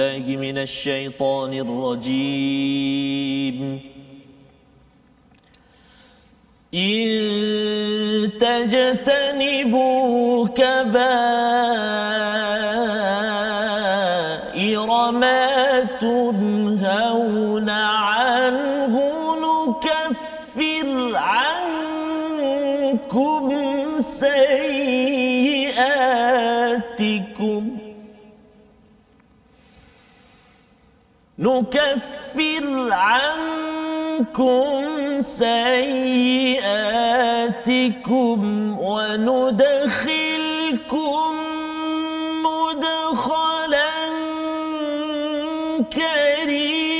أعوذ بالله من الشيطان الرجيم إن تجتنبوا نكفر عنكم سيئاتكم وندخلكم مدخلا كريما.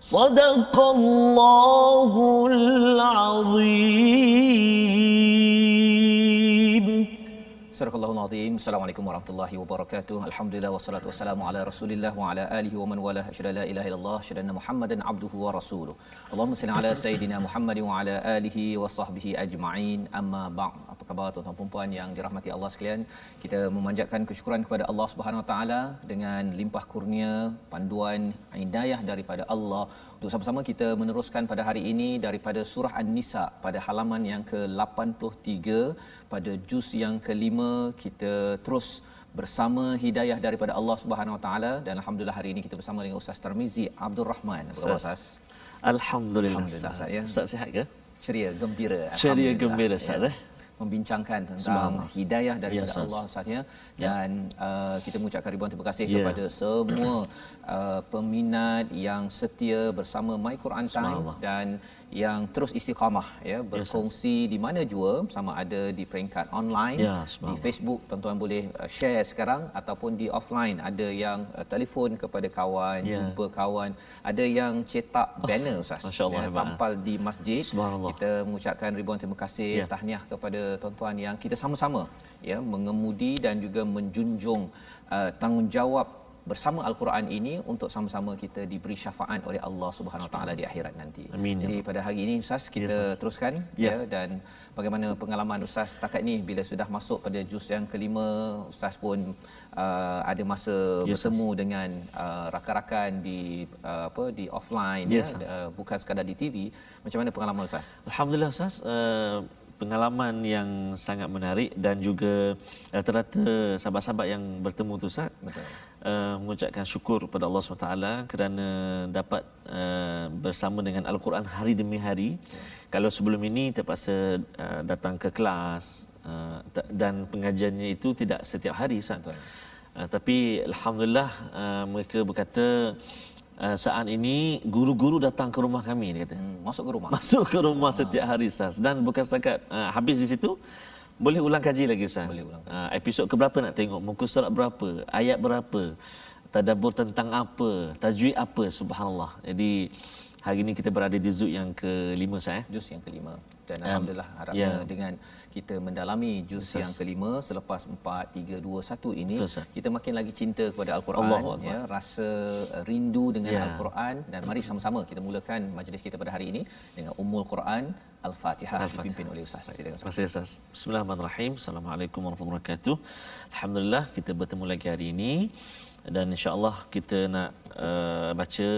صدق الله العظيم. Surah Al-Azim. Assalamualaikum warahmatullahi wabarakatuh. Alhamdulillah wassalatu wassalamu ala Rasulillah wa ala alihi wa man wala asyhadu la ilaha illallah asyhadu anna Muhammadan abduhu wa rasuluh. Allahumma salli ala sayidina Muhammad wa ala alihi wa sahbihi ajma'in. Amma ba'd. Apa khabar tuan-tuan dan puan yang dirahmati Allah sekalian? Kita memanjatkan kesyukuran kepada Allah Subhanahu wa taala dengan limpah kurnia, panduan, hidayah daripada Allah untuk sama-sama kita meneruskan pada hari ini daripada surah An-Nisa pada halaman yang ke-83 pada juz yang kelima kita terus bersama hidayah daripada Allah Subhanahu Wa Taala dan alhamdulillah hari ini kita bersama dengan Ustaz Tarmizi Abdul Rahman. Apa khabar Ustaz? Alhamdulillah. Alhamdulillah, Ustaz, ya. Ustaz sihat ke? Ceria, gembira. Ceria gembira Ustaz Ya. eh. membincangkan tentang hidayah daripada Ya, Ustaz. Allah Ustaznya dan uh, kita mengucapkan ribuan terima kasih Ya. kepada semua uh, peminat yang setia bersama My Quran Time dan yang terus istiqamah ya berkongsi di mana jua sama ada di peringkat online Ya, di. Facebook tuan-tuan boleh uh, share sekarang ataupun di offline. Ada yang uh, telefon kepada kawan Ya. jumpa kawan ada yang cetak banner ustaz. Masya Allah, ya, tampal di masjid. Kita mengucapkan ribuan terima kasih Ya. tahniah kepada tuan-tuan yang kita sama-sama ya mengemudi dan juga menjunjung uh, tanggungjawab bersama al-Quran ini untuk sama-sama kita diberi syafaat oleh Allah Subhanahu Wa taala di akhirat nanti. Amin, Jadi pada hari ini ustaz kita Ustaz. teruskan Ya. ya dan bagaimana pengalaman ustaz setakat ini bila sudah masuk pada juz yang kelima ustaz pun uh, ada masa Ya, bertemu dengan uh, rakan-rakan di uh, apa di offline Ya, ya, Ustaz. uh, bukan sekadar di TV. Macam mana pengalaman ustaz? Alhamdulillah Ustaz, uh, pengalaman yang sangat menarik dan juga rata-rata sahabat-sahabat yang bertemu tu Ustaz. Uh, mengucapkan syukur kepada Allah SWT kerana dapat uh, bersama dengan Al-Quran hari demi hari. Kalau sebelum ini terpaksa uh, datang ke kelas uh, dan pengajiannya itu tidak setiap hari Ustaz. Uh, tapi alhamdulillah uh, mereka berkata uh, saat ini guru-guru datang ke rumah kami dia kata. Hmm, masuk ke rumah. Masuk ke rumah setiap hari Ustaz dan bukan setakat uh, habis di situ boleh ulang kaji lagi Ustaz. Boleh ulang Uh, episod ke berapa nak tengok? Muka surat berapa? Ayat berapa? Tadabbur tentang apa? Tajwid apa? Subhanallah. Jadi hari ini kita berada di zul yang kelima saya. Eh? juz yang kelima dan alhamdulillah harapnya ya. dengan kita mendalami juz yang kelima selepas 4 3 2 1 ini Betul, Ustaz. kita makin lagi cinta kepada al-Quran Akbar. ya rasa uh, rindu dengan Ya. al-Quran dan mari sama-sama kita mulakan majlis kita pada hari ini dengan Ummul Quran Al-Fatihah dipimpin oleh ustaz Terima kasih Ustaz. Bismillahirrahmanirrahim. Assalamualaikum warahmatullahi wabarakatuh. Alhamdulillah kita bertemu lagi hari ini dan insya-Allah kita nak uh, baca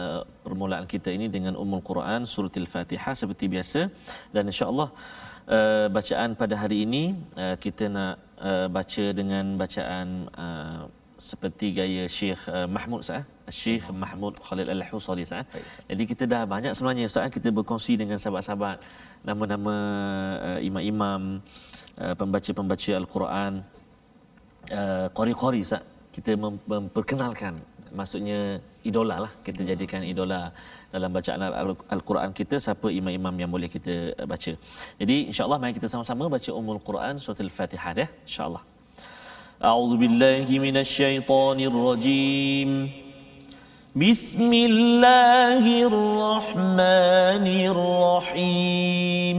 uh, permulaan kita ini dengan Ummul Quran surah Al-Fatihah seperti biasa. Dan insya-Allah uh, bacaan pada hari ini uh, kita nak uh, baca dengan bacaan uh, seperti gaya Syekh uh, Mahmud Sa'ah Syekh Mahmud Khalil Al-Husali Sa'ah jadi kita dah banyak sebenarnya Ustaz. Kita berkongsi dengan sahabat-sahabat nama-nama uh, imam-imam uh, pembaca-pembaca Al-Quran uh, qari-qari Ustaz kita mem- memperkenalkan maksudnya idola lah kita hmm. jadikan idola dalam bacaan Al- Al- Al-Quran kita siapa imam-imam yang boleh kita eh, baca. Jadi insya-Allah mari kita sama-sama baca Ummul Quran surah Al-Fatihah dah. insya-Allah. A'udzu billahi minasyaitonir rajim. Bismillahirrahmanirrahim.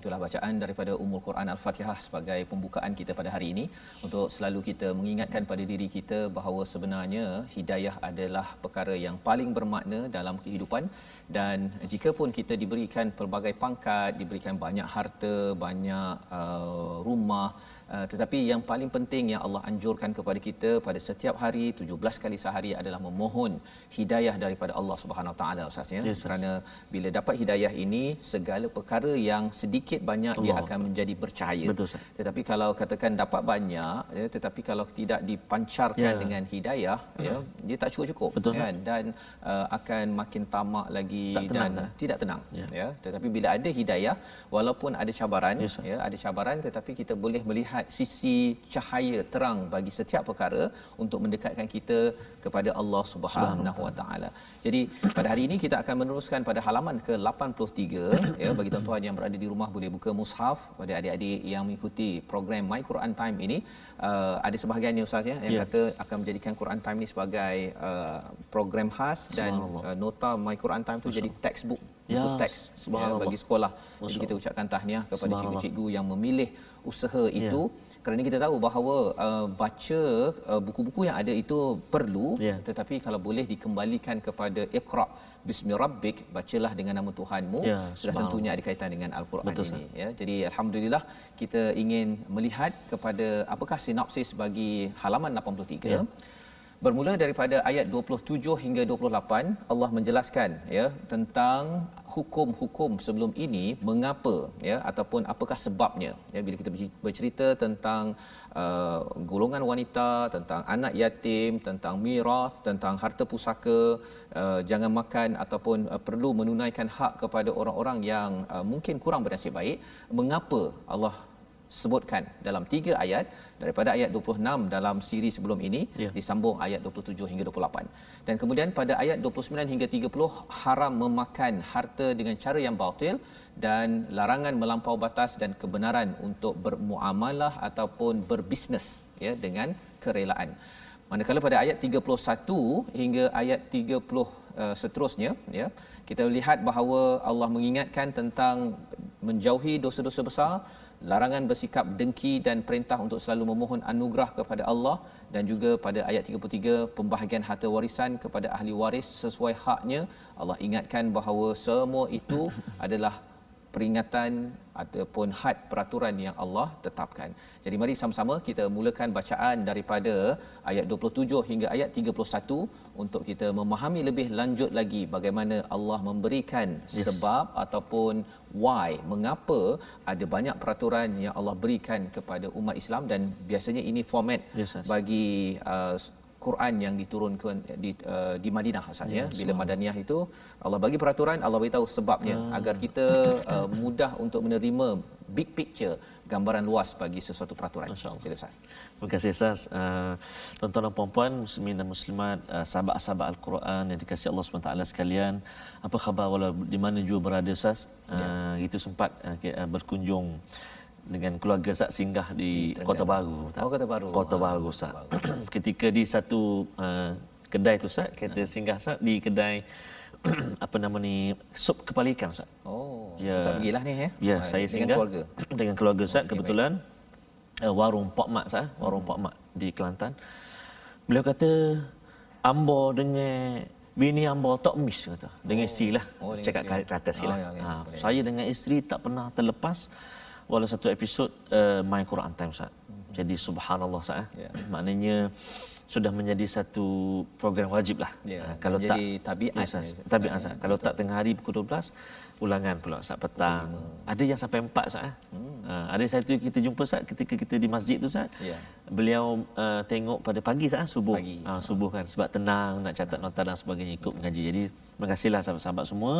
Itulah bacaan daripada Ummul Quran Al-Fatihah sebagai pembukaan kita pada hari ini. Untuk selalu kita mengingatkan pada diri kita bahawa sebenarnya hidayah adalah perkara yang paling bermakna dalam kehidupan. Dan jika pun kita diberikan pelbagai pangkat, diberikan banyak harta, banyak uh, rumah Uh, tetapi yang paling penting yang Allah anjurkan kepada kita pada setiap hari 17 kali sehari adalah memohon hidayah daripada Allah Subhanahu Wa Taala ustaz ya yes, kerana bila dapat hidayah ini segala perkara yang sedikit banyak Allah. dia akan menjadi bercahaya Betul, tetapi kalau katakan dapat banyak ya tetapi kalau tidak dipancarkan ya. dengan hidayah ya dia tak cukup-cukup Betul, kan dan uh, akan makin tamak lagi tak tenang, dan sah. tidak tenang ya. ya tetapi bila ada hidayah walaupun ada cabaran Yes, ya ada cabaran tetapi kita boleh melihat sisi cahaya terang bagi setiap perkara untuk mendekatkan kita kepada Allah Subhanahu Wa Taala. Jadi pada hari ini kita akan meneruskan pada halaman ke-83 ya bagi tuan-tuan yang berada di rumah boleh buka mushaf pada adik-adik yang mengikuti program My Quran Time ini uh, ada sebahagiannya ustaz ya yang yeah. kata akan menjadikan Quran Time ini sebagai uh, program khas dan uh, nota My Quran Time tu jadi textbook ya, teks ya, bagi sekolah. Jadi kita ucapkan tahniah kepada cikgu-cikgu yang memilih usaha ya. itu kerana kita tahu bahawa uh, baca uh, buku-buku yang ada itu perlu ya. tetapi kalau boleh dikembalikan kepada iqra bismi rabbik bacalah dengan nama Tuhanmu ya, sudah tentunya ada kaitan dengan al-Quran Betul, ini ya. Jadi alhamdulillah kita ingin melihat kepada apakah sinopsis bagi halaman 83. Ya bermula daripada ayat 27 hingga 28 Allah menjelaskan ya tentang hukum-hukum sebelum ini mengapa ya ataupun apakah sebabnya. Ya bila kita bercerita tentang uh, golongan wanita tentang anak yatim tentang miras tentang harta pusaka uh, jangan makan ataupun uh, perlu menunaikan hak kepada orang-orang yang uh, mungkin kurang bernasib baik mengapa Allah sebutkan dalam tiga ayat daripada ayat 26 dalam siri sebelum ini ya. disambung ayat 27 hingga 28 dan kemudian pada ayat 29 hingga 30 haram memakan harta dengan cara yang batil dan larangan melampau batas dan kebenaran untuk bermuamalah ataupun berbisnes ya dengan kerelaan manakala pada ayat 31 hingga ayat 30 uh, seterusnya ya kita lihat bahawa Allah mengingatkan tentang menjauhi dosa-dosa besar larangan bersikap dengki dan perintah untuk selalu memohon anugerah kepada Allah dan juga pada ayat 33 pembahagian harta warisan kepada ahli waris sesuai haknya. Allah ingatkan bahawa semua itu adalah peringatan ataupun had peraturan yang Allah tetapkan. Jadi mari sama-sama kita mulakan bacaan daripada ayat 27 hingga ayat 31 untuk kita memahami lebih lanjut lagi bagaimana Allah memberikan yes. sebab ataupun why mengapa ada banyak peraturan yang Allah berikan kepada umat Islam dan biasanya ini format yes, yes. bagi uh, Quran yang diturunkan di uh, di Madinah Ustaz ya. Bila Madaniyah itu Allah bagi peraturan, Allah beritahu sebabnya hmm. agar kita uh, mudah untuk menerima big picture, gambaran luas bagi sesuatu peraturan. Sila Ustaz. Terima kasih Ustaz. Uh, tuan-tuan dan puan-puan, muslimin dan muslimat, uh, sahabat-sahabat Al-Quran yang dikasihi Allah SWT sekalian. Apa khabar walau di mana juga berada Ustaz? Uh, ya. Itu sempat uh, berkunjung dengan keluarga Ustaz singgah di hmm, Kota Baru. Oh, Kota Baru. Kota ha, Baru Ustaz. Ketika di satu uh, kedai tu Ustaz, kita ha. singgah Ustaz di kedai apa nama ni sup kepala ikan Ustaz. Oh. Ya. Ustaz pergilah ni ya. Ya, ha, saya dengan singgah keluarga. dengan keluarga Ustaz okay, kebetulan uh, warung Pak Mak Ustaz, warung hmm. Pak Mak di Kelantan. Beliau kata ambo dengan bini ambo tak miss kata. Dengan oh. si lah. Oh, Cakap kata si lah. Oh, ya, ya, ha, saya dengan isteri tak pernah terlepas walau satu episod uh, My Quran Time Ustaz. Mm-hmm. Jadi subhanallah Ustaz. Eh. Yeah. Maknanya sudah menjadi satu program wajib lah. Yeah. Uh, kalau tak tabiat ya, Ustaz. Tabiat Ustaz. Kalau tak tengah hari pukul 12 ulangan pula saat petang. Ada yang sampai 4 Ustaz. Eh. Hmm. Uh, ada satu kita jumpa Ustaz ketika kita di masjid tu Ustaz. Ya. Beliau uh, tengok pada pagi Ustaz subuh. Pagi. Uh, subuh kan sebab tenang nak catat nota dan sebagainya ikut mengaji. Jadi terima kasihlah sahabat-sahabat semua.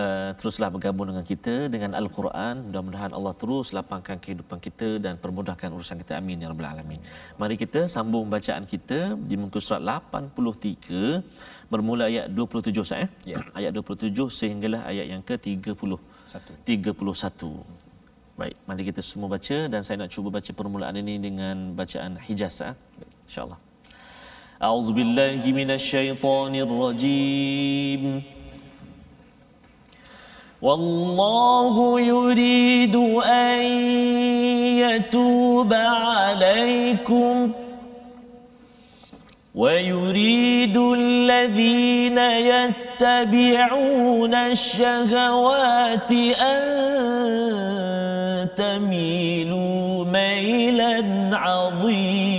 Uh, teruslah bergabung dengan kita dengan Al-Quran. Mudah-mudahan Allah terus lapangkan kehidupan kita dan permudahkan urusan kita. Amin ya rabbal alamin. Mari kita sambung bacaan kita di muka surat 83 bermula ayat 27 Ustaz eh. Ya. Ayat 27 sehinggalah ayat yang ke-30. Satu. 31. Baik, mari kita semua baca dan saya nak cuba baca permulaan ini dengan bacaan Hijaz ah. Insya-Allah. A'udzu billahi minasyaitonir rajim. والله يريد أن يتوب عليكم ويريد الذين يتبعون الشهوات أن تميلوا ميلا عظيما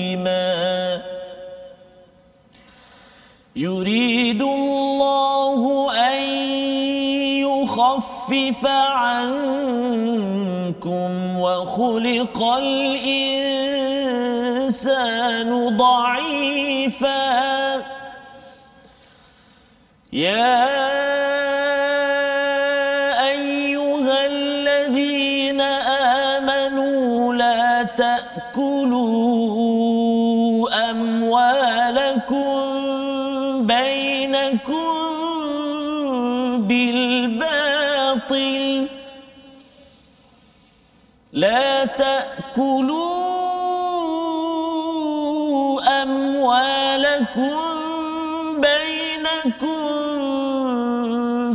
يريد الله أن يخفف عنكم وخلق الإنسان ضعيفا. يا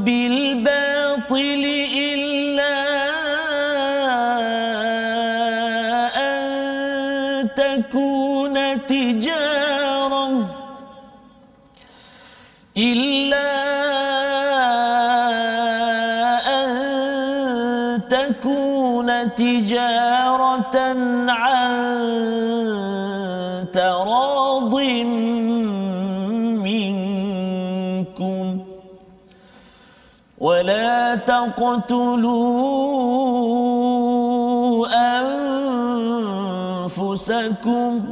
بالباطل إلا أن تكون تجارة إلا أن تكون تجارة تقتلوا أنفسكم.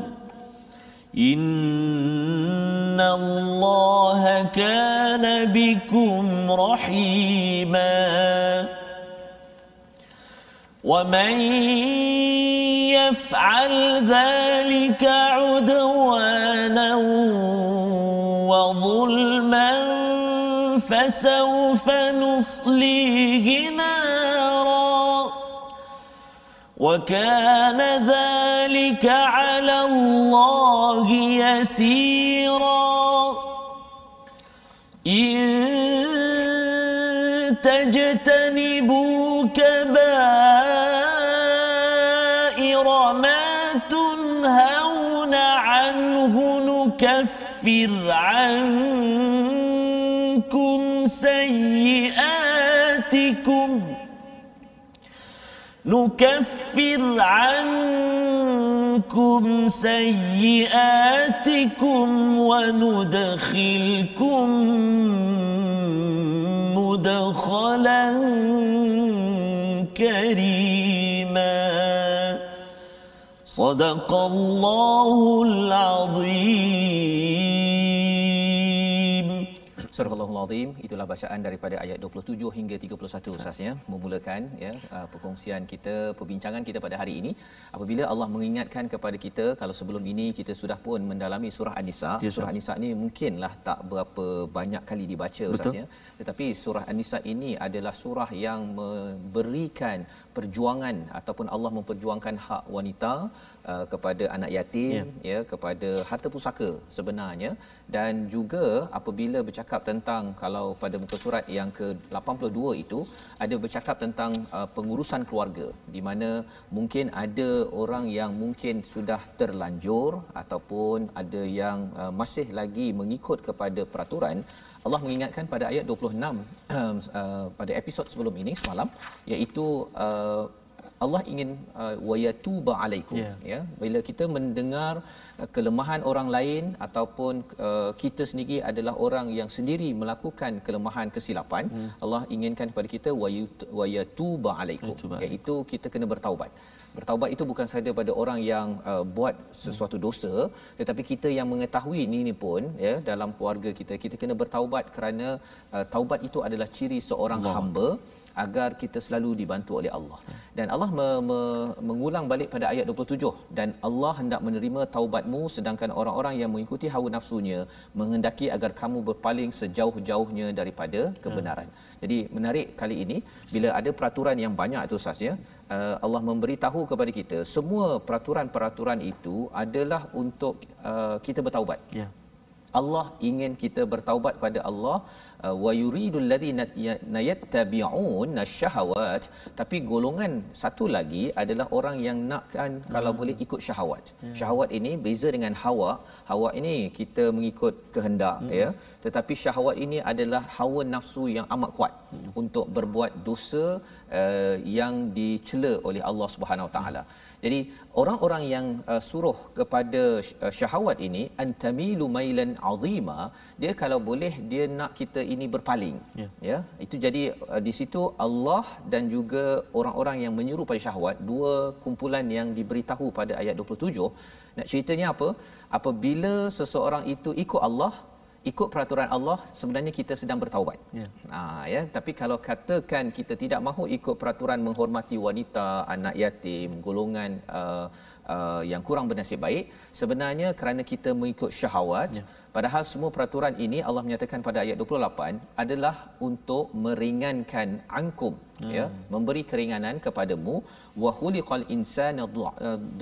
إن الله كان بكم رحيما. ومن يفعل ذلك عدوانا فسوف نصليه نارا. وكان ذلك على الله يسيرا. إن تجتنبوا كبائر ما تنهون عنه نكفر سيئاتكم نكفر عنكم سيئاتكم وندخلكم مدخلا كريما. صدق الله العظيم. Surah Al-Azim itulah bacaan daripada ayat 27 hingga 31 Ustaz. Ya. Memulakan ya uh, perkongsian kita perbincangan kita pada hari ini. Apabila Allah mengingatkan kepada kita kalau sebelum ini kita sudah pun mendalami surah An-Nisa. Ya, surah An-Nisa ni mungkinlah tak berapa banyak kali dibaca Ustaz ya. Tetapi surah An-Nisa ini adalah surah yang memberikan perjuangan ataupun Allah memperjuangkan hak wanita uh, kepada anak yatim Ya. ya kepada harta pusaka sebenarnya. Dan juga apabila bercakap tentang kalau pada muka surat yang ke-82 itu ada bercakap tentang uh, pengurusan keluarga. Di mana mungkin ada orang yang mungkin sudah terlanjur ataupun ada yang uh, masih lagi mengikut kepada peraturan. Allah mengingatkan pada ayat 26 uh, pada episod sebelum ini semalam iaitu uh, Allah ingin uh, wayatuba alaikum Ya. ya bila kita mendengar uh, kelemahan orang lain ataupun uh, kita sendiri adalah orang yang sendiri melakukan kelemahan kesilapan hmm. Allah inginkan kepada kita wayatuba alaikum iaitu kita kena bertaubat bertaubat itu bukan sahaja pada orang yang uh, buat sesuatu dosa tetapi kita yang mengetahui ini, ini pun ya dalam keluarga kita kita kena bertaubat kerana uh, taubat itu adalah ciri seorang Allah. hamba agar kita selalu dibantu oleh Allah. Dan Allah me, me, mengulang balik pada ayat 27 dan Allah hendak menerima taubatmu sedangkan orang-orang yang mengikuti hawa nafsunya menghendaki agar kamu berpaling sejauh-jauhnya daripada kebenaran. Jadi menarik kali ini bila ada peraturan yang banyak tu Ustaz ya. Uh, Allah memberitahu kepada kita semua peraturan-peraturan itu adalah untuk uh, kita bertaubat. Ya. Allah ingin kita bertaubat pada Allah uh, wa yuridul ladzina yattabi'un syahawat tapi golongan satu lagi adalah orang yang nakkan hmm. kalau boleh ikut syahwat. Hmm. Syahwat ini beza dengan hawa. Hawa ini kita mengikut kehendak hmm. ya. Tetapi syahwat ini adalah hawa nafsu yang amat kuat hmm. untuk berbuat dosa uh, yang dicela oleh Allah Subhanahu Wa Taala. Jadi orang-orang yang uh, suruh kepada uh, syahwat ini antamilu mailan azima dia kalau boleh dia nak kita ini berpaling. Ya. ya? Itu jadi uh, di situ Allah dan juga orang-orang yang menyuruh pada syahwat dua kumpulan yang diberitahu pada ayat 27 nak ceritanya apa? Apabila seseorang itu ikut Allah ikut peraturan Allah sebenarnya kita sedang bertaubat. Ya. Ha, ya, tapi kalau katakan kita tidak mahu ikut peraturan menghormati wanita, anak yatim, golongan uh, uh, yang kurang bernasib baik, sebenarnya kerana kita mengikut syahwat, ya. padahal semua peraturan ini Allah menyatakan pada ayat 28 adalah untuk meringankan angkum hmm. ya memberi keringanan kepadamu wa khuliqal insana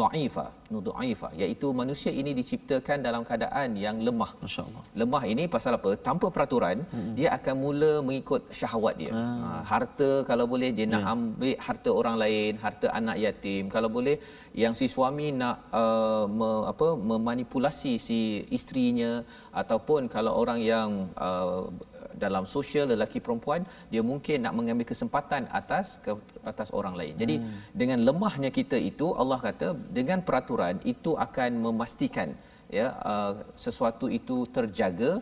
dha'ifa dha'ifa iaitu manusia ini diciptakan dalam keadaan yang lemah Masya-Allah. lemah ini pasal apa tanpa peraturan hmm. dia akan mula mengikut syahwat dia ha, harta kalau boleh dia nak Ya. ambil harta orang lain harta anak yatim kalau boleh yang si suami nak uh, me, apa memanipulasi si isterinya ataupun kalau orang yang uh, dalam sosial lelaki perempuan dia mungkin nak mengambil kesempatan atas ke atas orang lain. Jadi hmm. dengan lemahnya kita itu Allah kata dengan peraturan itu akan memastikan ya uh, sesuatu itu terjaga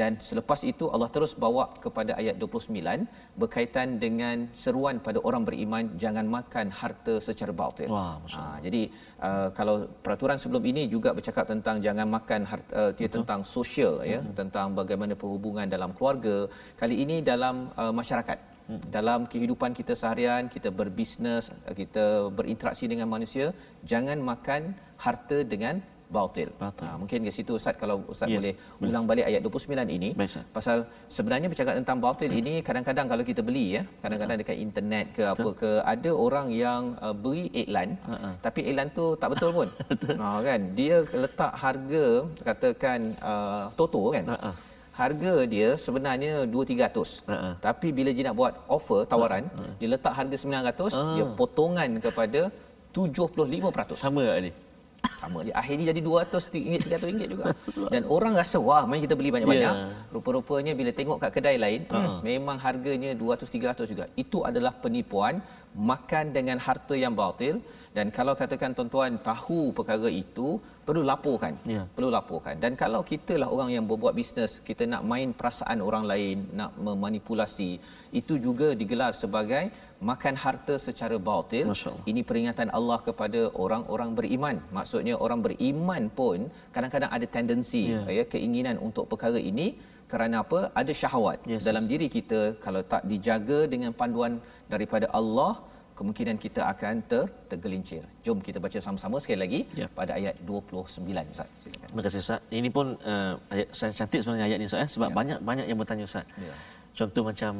dan selepas itu Allah terus bawa kepada ayat 29 berkaitan dengan seruan pada orang beriman jangan makan harta secara batil. Wah, Ha, jadi uh, kalau peraturan sebelum ini juga bercakap tentang jangan makan harta uh, dia tentang sosial ya tentang bagaimana perhubungan dalam keluarga. Kali ini dalam uh, masyarakat Hmm. dalam kehidupan kita seharian kita berbisnes kita berinteraksi dengan manusia jangan makan harta dengan batil. Batil. Ha, mungkin ke situ Ustaz kalau Ustaz Ya, boleh boleh. ulang balik ayat 29 ini. Baik, Ustaz. Pasal sebenarnya bercakap tentang batil ini kadang-kadang kalau kita beli ya, kadang-kadang dekat internet ke apa ke ada orang yang uh, beri iklan Ha-ha. tapi iklan tu tak betul pun. ha kan dia letak harga katakan uh, toto kan. Ha-ha. Harga dia sebenarnya 2 300. Ha-ha. Tapi bila dia nak buat offer tawaran, dia letak harga 900, Ah. dia potongan kepada 75%. Sama tak ni? Sama je. Akhirnya jadi 200 ringgit 300 ringgit juga. Dan orang rasa wah main kita beli banyak-banyak. Ya. rupa-rupanya bila tengok kat kedai lain hmm, memang harganya 200 300 juga. Itu adalah penipuan makan dengan harta yang batil. Dan kalau katakan tuan-tuan tahu perkara itu perlu laporkan Ya. perlu laporkan dan kalau kita lah orang yang berbuat bisnes kita nak main perasaan orang lain nak memanipulasi itu juga digelar sebagai makan harta secara batil ini peringatan Allah kepada orang-orang beriman. Maksudnya orang beriman pun kadang-kadang ada tendensi yeah. ya keinginan untuk perkara ini kerana apa? Ada syahwat Yes, dalam diri kita kalau tak dijaga dengan panduan daripada Allah kemungkinan kita akan ter, tergelincir. Jom kita baca sama-sama sekali lagi Ya. pada ayat 29 Ustaz. Silakan. Terima kasih Ustaz. Ini pun uh, ayat saya cantik sebenarnya ayat ni Ustaz eh? sebab Ya. banyak banyak yang bertanya Ustaz. Ya. Contoh macam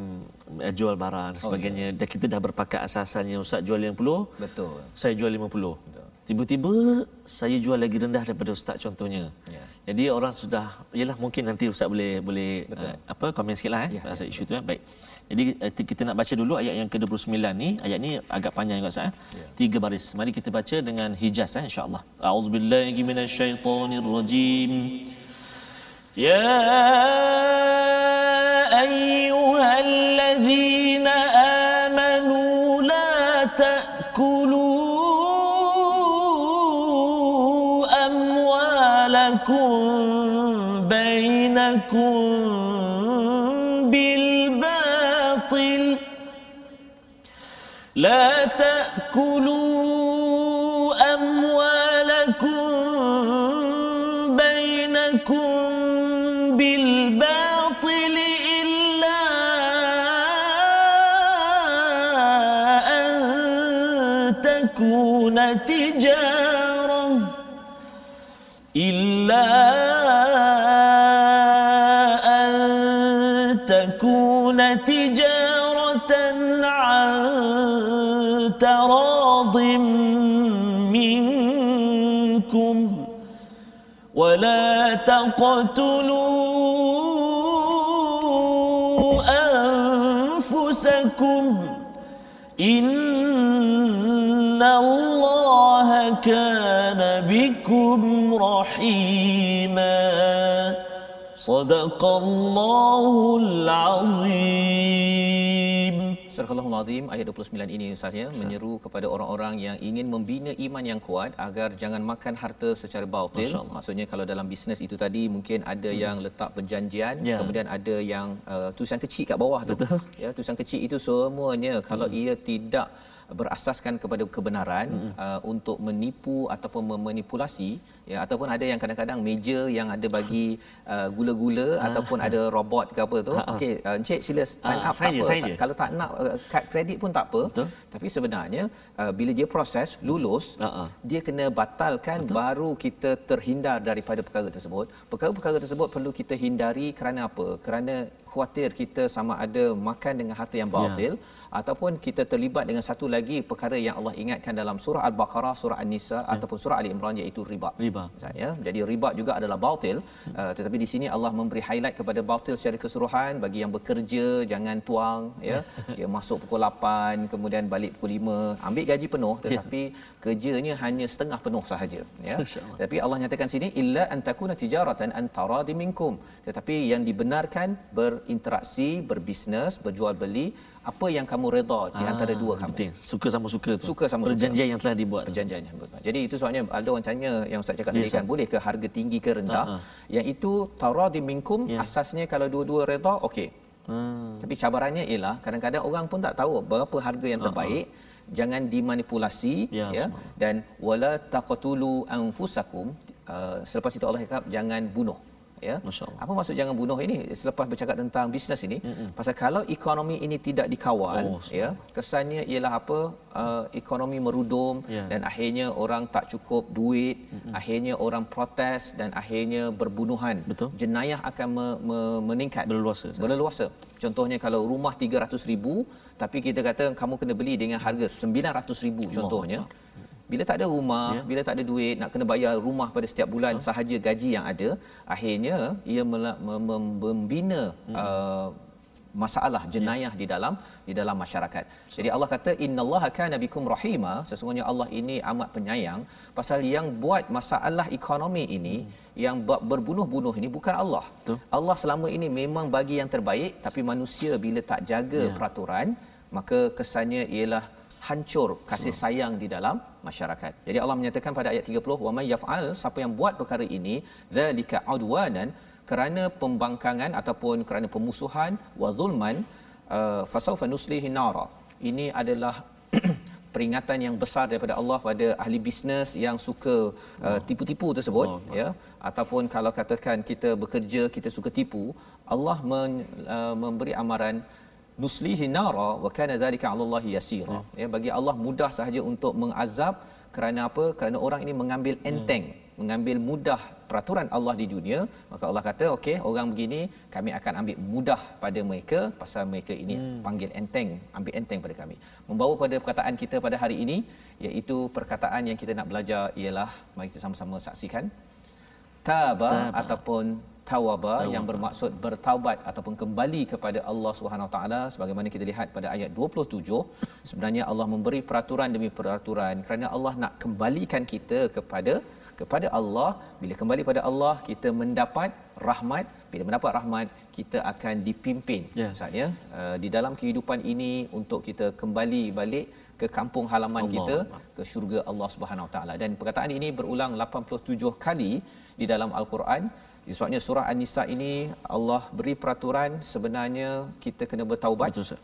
uh, jual barang dan sebagainya. Oh, ya. Dan kita dah berpakat asas-asalnya Ustaz jual 50, Betul. saya jual 50. Tiba-tiba saya jual lagi rendah daripada ustaz contohnya. Ya. Jadi orang sudah yalah mungkin nanti ustaz boleh boleh Betul. uh, apa komen sikitlah eh Ya, pasal ya, isu tu eh. Baik. Jadi uh, kita nak baca dulu ayat yang ke-29 ni. Ayat ni agak panjang juga ustaz eh. Ya. Tiga baris. Mari kita baca dengan hijaz eh insya-Allah. A'udzubillahi minasyaitonirrajim. Ya ayyuhalladzina لا تأكلون ولا تقتلوا أنفسكم إن الله كان بكم رحيما صدق الله العظيم Surah Al-Azim ayat 29 ini Ustaz ya menyeru kepada orang-orang yang ingin membina iman yang kuat agar jangan makan harta secara batil. Maksudnya kalau dalam bisnes itu tadi mungkin ada hmm. yang letak perjanjian, Ya. kemudian ada yang uh, tulisan kecil kat bawah tu. Betul. Ya, tulisan kecil itu semuanya kalau ia tidak berasaskan kepada kebenaran hmm. uh, untuk menipu ataupun memanipulasi ya ataupun ada yang kadang-kadang meja yang ada bagi uh, gula-gula ataupun ada robot ke apa tu okey uh, encik sila sign Ah, up sign tak je, apa Tak- je. kalau tak nak uh, kad kredit pun tak apa Betul. tapi sebenarnya uh, bila dia proses lulus Ah, ah. dia kena batalkan Betul. baru kita terhindar daripada perkara tersebut perkara-perkara tersebut perlu kita hindari kerana apa kerana khuatir kita sama ada makan dengan harta yang batil ya. ataupun kita terlibat dengan satu lagi perkara yang Allah ingatkan dalam surah al-baqarah surah an-nisa ya. ataupun surah ali imran iaitu riba. Riba. ya. Jadi riba juga adalah batil. Uh, tetapi di sini Allah memberi highlight kepada batil secara keseluruhan bagi yang bekerja jangan tuang ya. Dia masuk pukul 8 kemudian balik pukul 5 ambil gaji penuh tetapi kerjanya hanya setengah penuh sahaja ya. Masya-Allah. tapi Allah nyatakan sini illa an takuna tijaratan antara minkum. Tetapi yang dibenarkan berinteraksi berbisnes berjual beli apa yang kamu redha di antara dua kamu Penting. Suka sama suka tu. Suka sama suka. Perjanjian yang telah dibuat. perjanjian yang berubah. Jadi itu sebabnya ada orang tanya yang Ustaz cakap Ya, tadi kan boleh ke harga tinggi ke rendah? Ha, ha. Yang itu taradi minkum Ya. asasnya kalau dua-dua redha okey. Hmm. Tapi cabarannya ialah kadang-kadang orang pun tak tahu berapa harga yang terbaik. Jangan dimanipulasi Ya, ya dan wala taqtulu anfusakum uh, selepas itu Allah cakap jangan bunuh ya apa maksud jangan bunuh ini selepas bercakap tentang bisnes ini Mm-mm. pasal kalau ekonomi ini tidak dikawal Oh, ya kesannya ialah apa uh, ekonomi merudum Ya. dan akhirnya orang tak cukup duit Mm-mm. akhirnya orang protes dan akhirnya berbunuhan Betul. jenayah akan me, me, meningkat Berleluasa. berleluasa contohnya kalau rumah 300,000 tapi kita kata kamu kena beli dengan harga 900,000 contohnya bila tak ada rumah, yeah. bila tak ada duit, nak kena bayar rumah pada setiap bulan huh? sahaja gaji yang ada, akhirnya ia membina hmm. uh, masalah jenayah di dalam di dalam masyarakat. Jadi Allah kata innallaha kana bikum rahima, sesungguhnya Allah ini amat penyayang pasal yang buat masalah ekonomi ini yang buat berbunuh-bunuh ini bukan Allah. Betul. Allah selama ini memang bagi yang terbaik tapi manusia bila tak jaga Ya. peraturan maka kesannya ialah hancur kasih sayang di dalam masyarakat. Jadi Allah menyatakan pada ayat 30 wa may yaf'al siapa yang buat perkara ini zalika udwanan kerana pembangkangan ataupun kerana pemusuhan wa zulman uh, fasawfa nuslihi nara. Ini adalah peringatan yang besar daripada Allah pada ahli bisnes yang suka uh, tipu-tipu tersebut Oh, ya ataupun kalau katakan kita bekerja kita suka tipu Allah men, uh, memberi amaran nuslihi nara wa kana dhalika 'ala Allah yasira. Ya bagi Allah mudah sahaja untuk mengazab kerana apa? Kerana orang ini mengambil enteng mengambil mudah peraturan Allah di dunia. Maka Allah kata okey orang begini kami akan ambil mudah pada mereka pasal mereka ini hmm. panggil enteng ambil enteng pada kami. Membawa pada perkataan kita pada hari ini iaitu perkataan yang kita nak belajar ialah mari kita sama-sama saksikan. Taba, Taba. ataupun tawaba yang bermaksud bertaubat ataupun kembali kepada Allah Subhanahu Taala sebagaimana kita lihat pada ayat 27 sebenarnya Allah memberi peraturan demi peraturan. Kerana Allah nak kembalikan kita kepada kepada Allah. Bila kembali pada Allah kita mendapat rahmat. Bila mendapat rahmat kita akan dipimpin. Ya. Ustaz ya uh, di dalam kehidupan ini untuk kita kembali balik ke kampung halaman Allah kita ke syurga Allah Subhanahu Taala. Dan perkataan ini berulang 87 kali di dalam al-Quran sebabnya surah An-Nisa ini Allah beri peraturan sebenarnya kita kena bertaubat Betul Ustaz.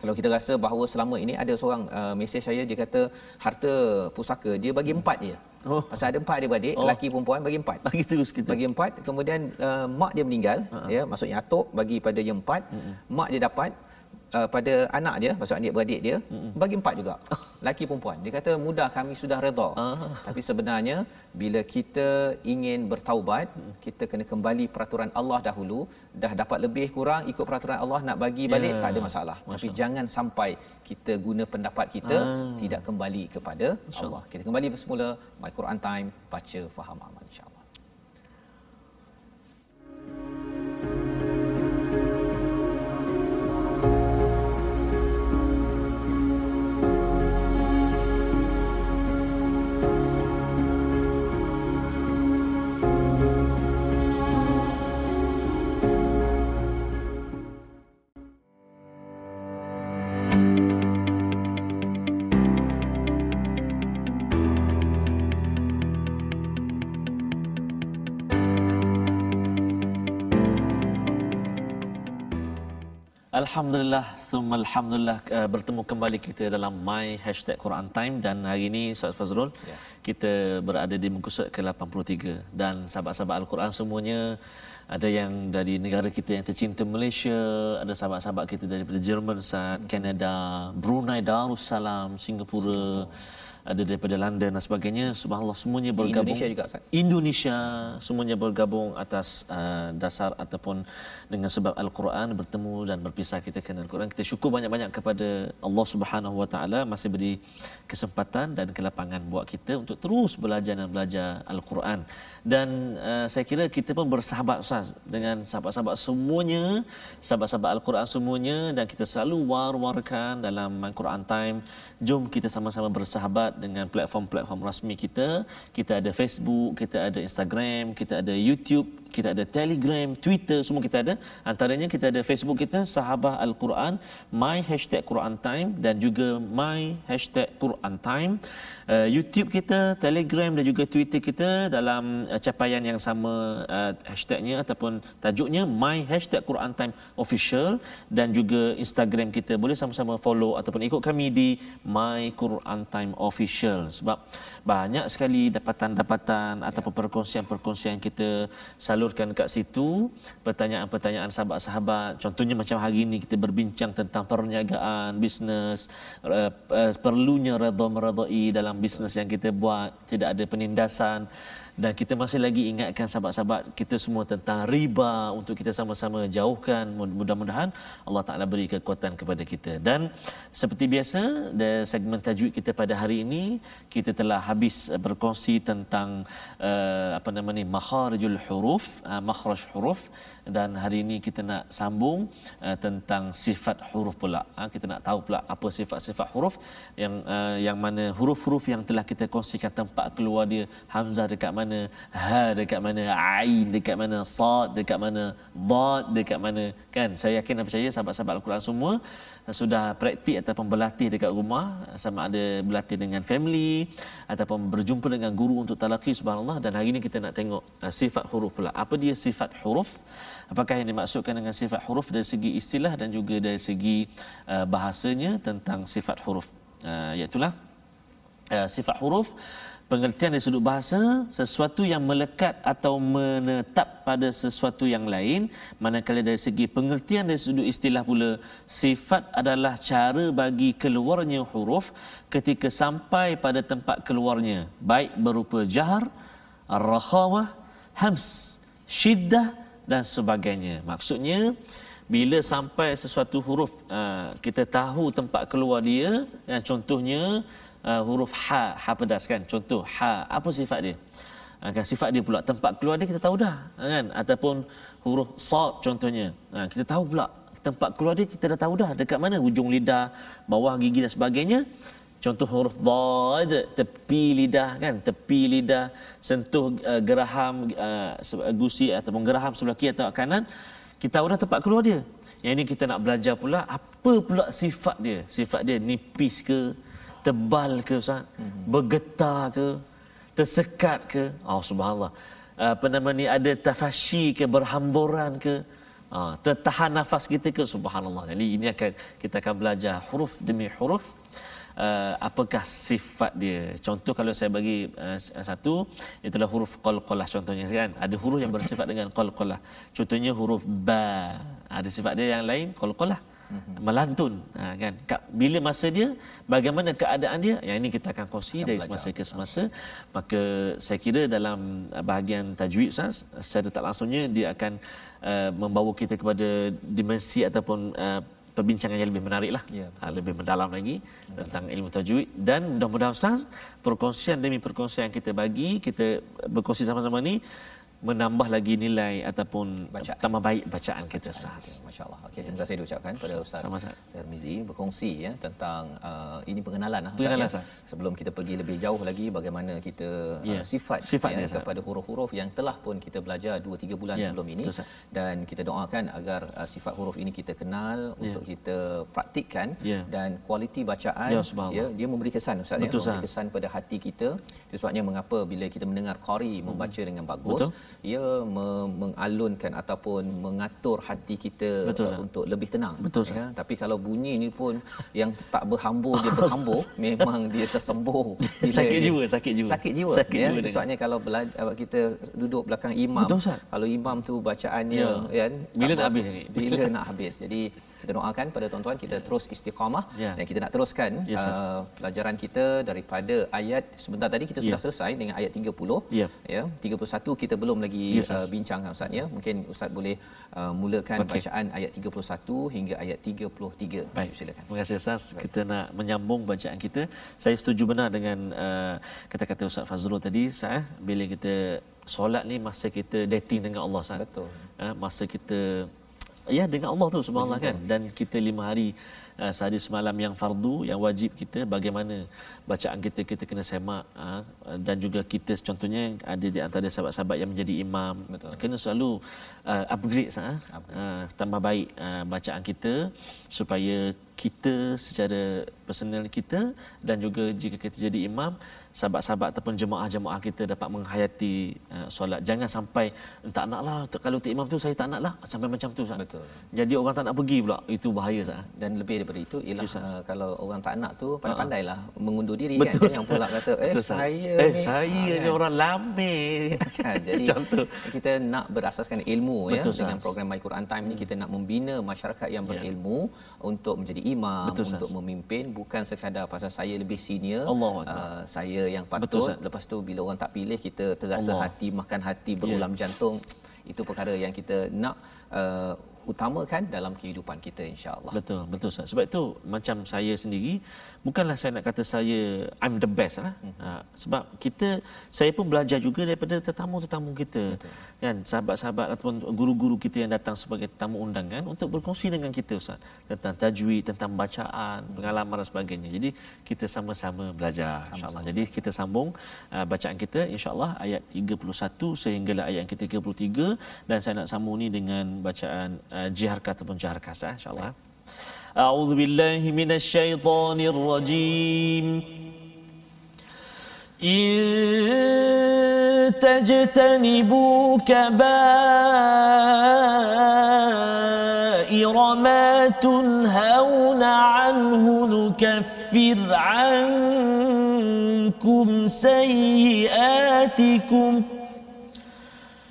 Kalau kita rasa bahawa selama ini ada seorang uh, mesej saya dia kata harta pusaka dia bagi empat je. Oh. Pasal ada empat dia beradik, oh. lelaki perempuan bagi empat. Bagi terus kita. Bagi empat, kemudian uh, mak dia meninggal, uh-huh. ya, maksudnya atuk bagi pada yang empat, uh-huh. mak dia dapat, uh, pada anak dia maksud adik beradik dia mm-hmm. bagi empat juga laki perempuan dia kata mudah kami sudah redha uh. tapi sebenarnya bila kita ingin bertaubat kita kena kembali peraturan Allah dahulu dah dapat lebih kurang ikut peraturan Allah nak bagi balik yeah. tak ada masalah Masya tapi Allah. jangan sampai kita guna pendapat kita uh. tidak kembali kepada Allah kita kembali bersemula my Quran time baca faham amal insyaallah Alhamdulillah, thumma alhamdulillah uh, bertemu kembali kita dalam My Hashtag Quran Time dan hari ini Ustaz Fazrul yeah. kita berada di muka surat ke-83 dan sahabat-sahabat Al-Quran semuanya ada yang dari negara kita yang tercinta Malaysia, ada sahabat-sahabat kita daripada Jerman, Canada, Brunei Darussalam, Singapura. Singapura ada daripada London dan sebagainya. Subhanallah semuanya bergabung. Indonesia juga Ustaz. Indonesia semuanya bergabung atas uh, dasar ataupun dengan sebab al-Quran bertemu dan berpisah kita kena al-Quran. Kita syukur banyak-banyak kepada Allah Subhanahu wa taala masih beri kesempatan dan kelapangan buat kita untuk terus belajar dan belajar al-Quran. Dan uh, saya kira kita pun bersahabat Ustaz dengan sahabat-sahabat semuanya sahabat-sahabat al-Quran semuanya. Dan kita selalu war-warkan dalam al-Quran time. Jom kita sama-sama bersahabat dengan platform-platform rasmi kita. Kita ada Facebook, kita ada Instagram, kita ada YouTube, kita ada Telegram, Twitter, semua kita ada. Antaranya kita ada Facebook kita, Sahabah Al-Quran, My Hashtag Quran Time dan juga My Hashtag Quran Time. Uh, YouTube kita, Telegram dan juga Twitter kita dalam uh, capaian yang sama uh, hashtagnya ataupun tajuknya My Hashtag Quran Time Official dan juga Instagram kita boleh sama-sama follow ataupun ikut kami di My Quran Time Official sebab banyak sekali dapatan-dapatan ataupun perkongsian-perkongsian kita salurkan kat situ pertanyaan-pertanyaan sahabat-sahabat. Contohnya macam hari ini kita berbincang tentang perniagaan bisnes uh, uh, perlunya redha meredai dalam bisnes yang kita buat. Tidak ada penindasan dan kita masih lagi ingatkan sahabat-sahabat kita semua tentang riba untuk kita sama-sama jauhkan. Mudah-mudahan Allah Taala beri kekuatan kepada kita. Dan seperti biasa segmen tajwid kita pada hari ini kita telah habis berkongsi tentang uh, apa nama ni makharijul huruf uh, makhraj huruf dan hari ini kita nak sambung uh, tentang sifat huruf pula. Uh, kita nak tahu pula apa sifat-sifat huruf yang uh, yang mana huruf-huruf yang telah kita kongsikan tempat keluar dia. Hamzah dekat mana ha dekat mana ain dekat mana sad dekat mana dad dekat mana. Kan? Saya yakin dan percaya sahabat-sahabat al-Quran semua sudah praktik ataupun berlatih dekat rumah sama ada berlatih dengan family ataupun berjumpa dengan guru untuk talaqi subhanallah dan hari ini kita nak tengok uh, sifat huruf pula. Apa dia sifat huruf? Apakah yang dimaksudkan dengan sifat huruf? Dari segi istilah dan juga dari segi uh, bahasanya tentang sifat huruf. Uh, iaitu uh, sifat huruf pengertian dari sudut bahasa sesuatu yang melekat atau menetap pada sesuatu yang lain manakala dari segi pengertian dari sudut istilah pula sifat adalah cara bagi keluarnya huruf ketika sampai pada tempat keluarnya. Baik berupa jahar rakhawah hams syiddah dan sebagainya. Maksudnya bila sampai sesuatu huruf uh, kita tahu tempat keluar dia yang contohnya uh, huruf ha ha pedas kan? Contoh ha apa sifat dia? Uh, kan sifat dia pula tempat keluar dia kita tahu dah kan? Ataupun huruf sad contohnya. Uh, kita tahu pula tempat keluar dia kita dah tahu dah dekat mana? Hujung lidah bawah gigi dan sebagainya. Contoh huruf dad tepi lidah kan? Tepi lidah sentuh uh, geraham uh, gusi ataupun geraham sebelah kiri atau kanan kita tahu dah tempat keluar dia. Yang ini kita nak belajar pula apa pula sifat dia? Sifat dia nipis ke tebal ke Ustaz? Mm-hmm. Bergetar ke? Tersekat ke? Oh subhanallah. Apa nama ni ada tafashi ke berhamburan ke? Ha, tertahan nafas kita ke subhanallah. Jadi ini akan kita akan belajar huruf demi huruf uh, apakah sifat dia. Contoh kalau saya bagi uh, satu itulah huruf qalqalah contohnya kan. Ada huruf yang bersifat dengan qalqalah. Contohnya huruf ba. Ada sifat dia yang lain qalqalah. Mhm. melantun. Ha, kan? Bila masa dia bagaimana keadaan dia? Yang ini kita akan kongsi dari semasa ke semasa. Maka saya kira dalam bahagian tajwid Ustaz secara tak langsungnya dia akan uh, membawa kita kepada dimensi ataupun uh, perbincangan yang lebih menarik lah. Ya, ha, lebih mendalam lagi ya. tentang ilmu tajwid. Dan mudah-mudahan Ustaz perkongsian demi perkongsian yang kita bagi kita berkongsi sama-sama ni menambah lagi nilai ataupun bacaan. tambah baik bacaan kita sah. Okay. Masya-Allah. Okey, terima kasih diucapkan pada Ustaz Termizi berkongsi ya tentang uh, ini pengenalan lah pengenalan ya. Sebelum kita pergi lebih jauh lagi bagaimana kita yeah. uh, sifat, sifat ya, kepada huruf-huruf yang telah pun kita belajar 2 3 bulan yeah. sebelum ini Betul, dan kita doakan agar uh, sifat huruf ini kita kenal yeah. untuk kita praktikkan yeah. dan kualiti bacaan yeah, ya dia memberi kesan Ustaz Betul, ya memberi kesan pada hati kita. Itu sebabnya mengapa bila kita mendengar qari membaca hmm. dengan bagus Betul ia me- mengalunkan ataupun mengatur hati kita Betul, uh, untuk lebih tenang. Betul, ya tapi kalau bunyi ni pun yang tak berhambur dia berhambur memang dia tersembur sakit jiwa sakit jiwa. sakit jiwa sakit ya. jiwa sebabnya kalau belajar kita duduk belakang imam Betul, kalau imam tu bacaannya ya. kan bila nak habis ni? Bila nak habis. Jadi kita doakan pada tuan-tuan kita terus istiqamah. Yeah. dan kita nak teruskan yes, uh, pelajaran kita daripada ayat sebentar tadi kita sudah yeah. selesai dengan ayat 30 yeah. ya. 31 kita belum lagi yes, uh, bincang ustaz ya? Mungkin ustaz boleh uh, mulakan okay. bacaan ayat 31 hingga ayat 33 baik. Silakan. Terima kasih ustaz. Baik. kita nak menyambung bacaan kita. Saya setuju benar dengan uh, kata-kata ustaz Fazrul tadi sah bila kita solat ni masa kita dating dengan Allah sah betul. Uh, masa kita ya dengan Allah tu subhanallah kan? Dan kita lima hari uh, sehari semalam yang fardu yang wajib kita bagaimana bacaan kita kita kena semak uh, dan juga kita contohnya ada di antara sahabat-sahabat yang menjadi imam. Betul. kena selalu uh, upgrade sah uh, tambah baik uh, bacaan kita supaya kita secara personal kita dan juga jika kita jadi imam sahabat-sahabat ataupun jemaah-jemaah kita dapat menghayati uh, solat. Jangan sampai tak naklah kalau tak imam tu saya tak naklah sampai macam tu Ustaz. Betul. Jadi orang tak nak pergi pula itu bahaya Ustaz. Dan lebih daripada itu ialah uh, kalau orang tak nak tu pandai-pandailah mengundur diri kan. Betul, kan jangan pula kata eh Betul, saya eh, ni saya ha, ni kan? orang lame. Jadi kita nak berasaskan ilmu ya, Betul, ya dengan program My Quran Time ni kita nak membina masyarakat yang ya. berilmu ya. untuk menjadi imam Betul, untuk sahas. memimpin bukan sekadar pasal saya lebih senior Allah uh, saya saya yang patut Betul, lepas tu bila orang tak pilih kita terasa Allah. hati makan hati berulam yeah. jantung itu perkara yang kita nak uh, utamakan dalam kehidupan kita insya-Allah. Betul, betul Ustaz. Sebab itu macam saya sendiri bukanlah saya nak kata saya I'm the best lah. Hmm. Ha, sebab kita saya pun belajar juga daripada tetamu-tetamu kita. Betul. Kan sahabat-sahabat ataupun guru-guru kita yang datang sebagai tetamu undangan untuk berkongsi dengan kita Ustaz tentang tajwid, tentang bacaan, hmm. pengalaman dan sebagainya. Jadi kita sama-sama belajar insya-Allah. Jadi kita sambung uh, bacaan kita insya-Allah ayat 31 sehinggalah ayat yang ke-33 dan saya nak sambung ni dengan bacaan uh, jiharkat ataupun jaharkas eh, insya-Allah. Baik. أعوذ بالله من الشيطان الرجيم. إن تجتنبوا كبائر ما تنهون عنه نكفر عنكم سيئاتكم.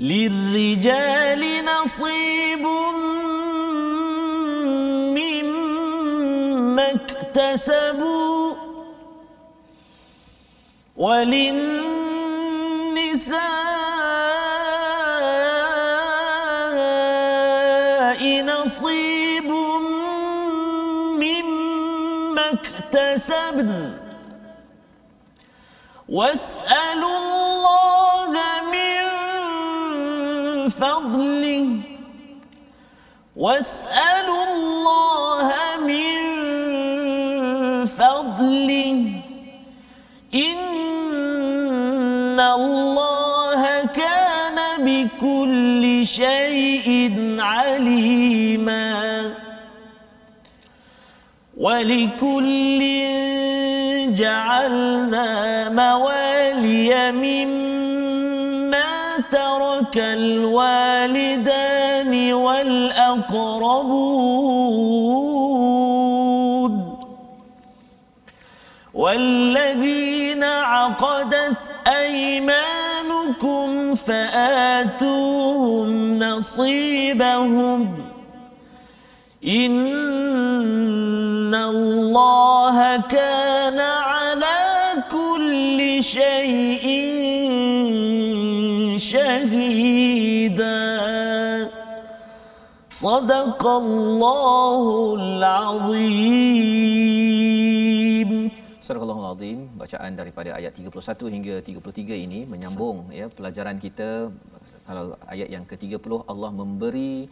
للرجال نصيب مما اكتسبوا وللنساء نصيب مما اكتسبن واسألوا الله فضله. واسألوا الله من فضله. إن الله كان بكل شيء عليما. ولكل جعلنا موالي مما ترك الوالدان والأقربون والذين عقدت أيمانكم فآتوهم نصيبهم إن الله كان على كل شيء شهيدا صدق الله العظيم Surah Al-Azim bacaan daripada ayat 31 hingga 33 ini menyambung ya pelajaran kita kalau ayat yang ke-30 Allah memberi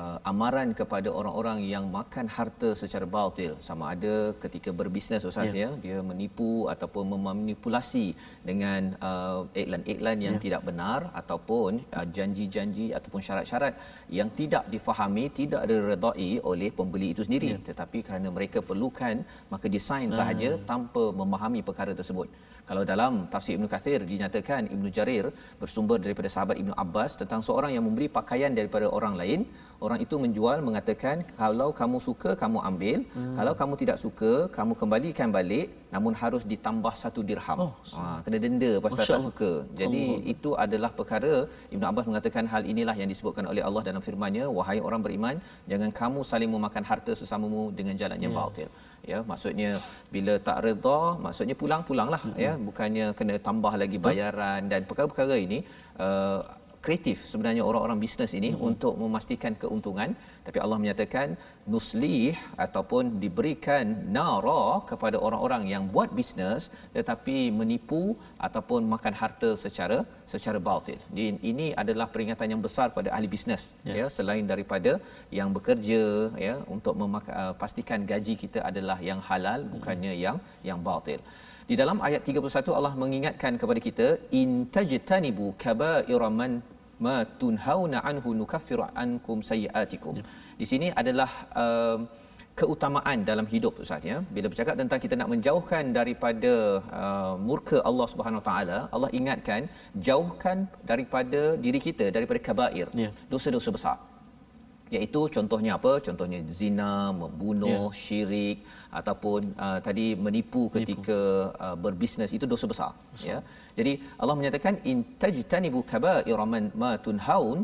uh, amaran kepada orang-orang yang makan harta secara batil sama ada ketika berbisnes ustaz ya, ya dia menipu ataupun memanipulasi dengan uh, iklan-iklan yang ya. tidak benar ataupun uh, janji-janji ataupun syarat-syarat yang tidak difahami tidak diredai oleh pembeli itu sendiri ya. tetapi kerana mereka perlukan maka desain sahaja hmm. tanpa memahami perkara tersebut kalau dalam tafsir Ibnu Kathir dinyatakan Ibnu Jarir bersumber daripada sahabat Ibnu Abbas tentang seorang yang memberi pakaian daripada orang lain, orang itu menjual mengatakan kalau kamu suka kamu ambil, hmm. kalau kamu tidak suka kamu kembalikan balik namun harus ditambah satu dirham. Oh, ha, kena denda pasal Masya tak suka. Jadi Allah. itu adalah perkara Ibnu Abbas mengatakan hal inilah yang disebutkan oleh Allah dalam firman-Nya wahai orang beriman jangan kamu saling memakan harta sesamamu dengan jalan yang yeah. batil ya maksudnya bila tak redha maksudnya pulang-pulanglah mm-hmm. ya bukannya kena tambah lagi bayaran dan perkara-perkara ini uh, kreatif sebenarnya orang-orang bisnes ini mm-hmm. untuk memastikan keuntungan tapi Allah menyatakan nuslih ataupun diberikan nara kepada orang-orang yang buat bisnes tetapi menipu ataupun makan harta secara secara batil. Jadi ini adalah peringatan yang besar pada ahli bisnes yeah. ya selain daripada yang bekerja ya untuk memastikan uh, gaji kita adalah yang halal bukannya mm-hmm. yang yang batil. Di dalam ayat 31 Allah mengingatkan kepada kita in tajtanibu kaba'ira man ma tunhauna anhu nukaffiru ankum sayiatikum. Ya. Di sini adalah uh, keutamaan dalam hidup Ustaz ya. Bila bercakap tentang kita nak menjauhkan daripada uh, murka Allah Subhanahu Wa Taala, Allah ingatkan jauhkan daripada diri kita daripada kabair, ya. dosa-dosa besar iaitu contohnya apa contohnya zina membunuh yeah. syirik ataupun uh, tadi menipu ketika uh, berbisnes itu dosa besar ya yeah. jadi Allah menyatakan in tajtanibu kaba'ira ma tunhaun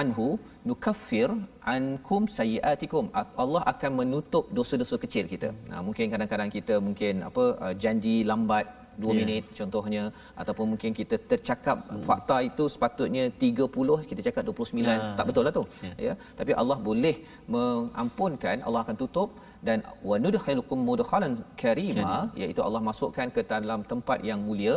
anhu nukaffir ankum sayiatikum Allah akan menutup dosa-dosa kecil kita. Nah mungkin kadang-kadang kita mungkin apa uh, janji lambat 2 yeah. minit contohnya ataupun mungkin kita tercakap hmm. fakta itu sepatutnya 30 kita cakap 29 yeah. tak betul lah tu yeah. ya tapi Allah boleh mengampunkan Allah akan tutup dan wa nudkhilukum mudkhalan karima iaitu Allah masukkan ke dalam tempat yang mulia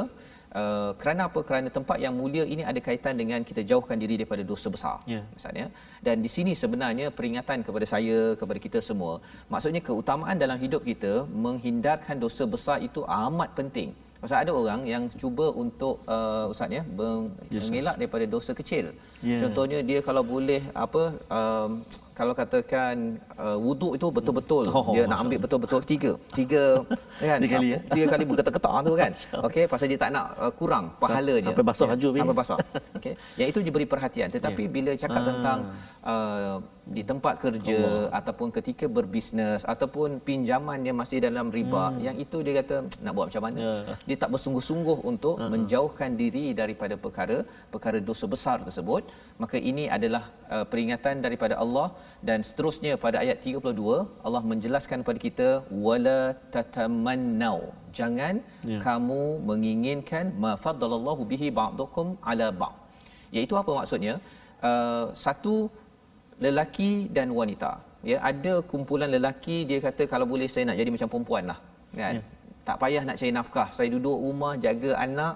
Uh, kerana apa kerana tempat yang mulia ini ada kaitan dengan kita jauhkan diri daripada dosa besar yeah. misalnya dan di sini sebenarnya peringatan kepada saya kepada kita semua maksudnya keutamaan dalam hidup kita menghindarkan dosa besar itu amat penting Pasal ada orang yang cuba untuk uh, ustaz ya mengelak daripada dosa kecil. Yeah. Contohnya dia kalau boleh apa um, kalau katakan uh, wuduk itu betul-betul oh, dia nak ambil betul-betul tiga tiga kan tiga kali, ya? tiga kali bergetar-getar tu kan okey pasal dia tak nak uh, kurang pahalanya sampai basah ya, sampai basah okey yang itu diberi perhatian tetapi yeah. bila cakap ah. tentang uh, di tempat kerja Allah. ataupun ketika berbisnes ataupun pinjaman yang masih dalam riba hmm. yang itu dia kata nak buat macam mana yeah. dia tak bersungguh-sungguh untuk uh-huh. menjauhkan diri daripada perkara perkara dosa besar tersebut maka ini adalah uh, peringatan daripada Allah dan seterusnya pada ayat 32 Allah menjelaskan kepada kita wala tatamannau. Jangan yeah. kamu menginginkan ma faddalallahu bihi ba'dukum ala ba'd. Iaitu apa maksudnya? Uh, satu lelaki dan wanita. Ya ada kumpulan lelaki dia kata kalau boleh saya nak jadi macam perempuan lah. Kan? Yeah. tak payah nak cari nafkah. Saya duduk rumah jaga anak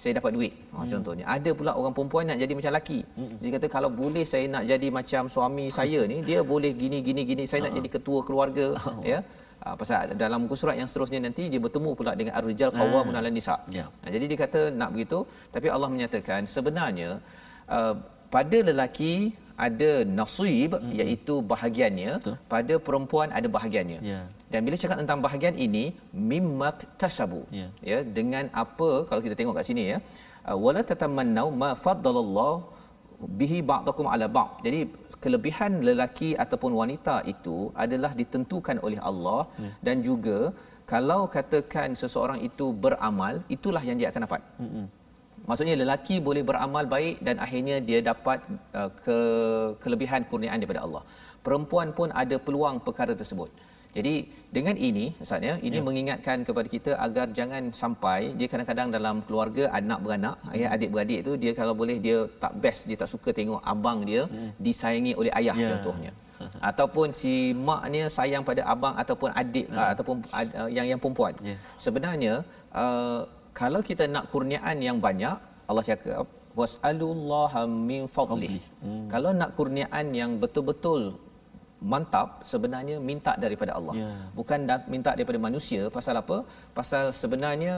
saya dapat duit. Ha, hmm. contohnya. Ada pula orang perempuan nak jadi macam lelaki. Hmm. Dia kata kalau boleh saya nak jadi macam suami saya ni, dia boleh gini gini gini saya nak jadi ketua keluarga, ya. Uh, pasal dalam muka surat yang seterusnya nanti dia bertemu pula dengan ar-rijal qawwamun 'alan nisa. Yeah. Uh, jadi dia kata nak begitu tapi Allah menyatakan sebenarnya uh, pada lelaki ada nasib mm-hmm. iaitu bahagiannya Betul. pada perempuan ada bahagiannya. Yeah. Dan bila cakap tentang bahagian ini mimmak tasabu. Yeah. Ya dengan apa kalau kita tengok kat sini ya. Uh, wala tatamannau ma faddalallahu bihi ba'dakum ala ba'd. Jadi kelebihan lelaki ataupun wanita itu adalah ditentukan oleh Allah ya. dan juga kalau katakan seseorang itu beramal itulah yang dia akan dapat. Hmm. Maksudnya lelaki boleh beramal baik dan akhirnya dia dapat uh, ke kelebihan kurniaan daripada Allah. Perempuan pun ada peluang perkara tersebut. Jadi dengan ini ustaz ya ini ya. mengingatkan kepada kita agar jangan sampai dia kadang-kadang dalam keluarga anak beranak ya hmm. adik beradik itu dia kalau boleh dia tak best dia tak suka tengok abang dia hmm. disayangi oleh ayah ya. contohnya ataupun si maknya sayang pada abang ataupun adik ya. ataupun uh, yang yang perempuan ya. sebenarnya uh, kalau kita nak kurniaan yang banyak Allah cakap wasalullaha min fadli hmm. kalau nak kurniaan yang betul-betul mantap sebenarnya minta daripada Allah. Yeah. bukan da- minta daripada manusia. Pasal apa? Pasal sebenarnya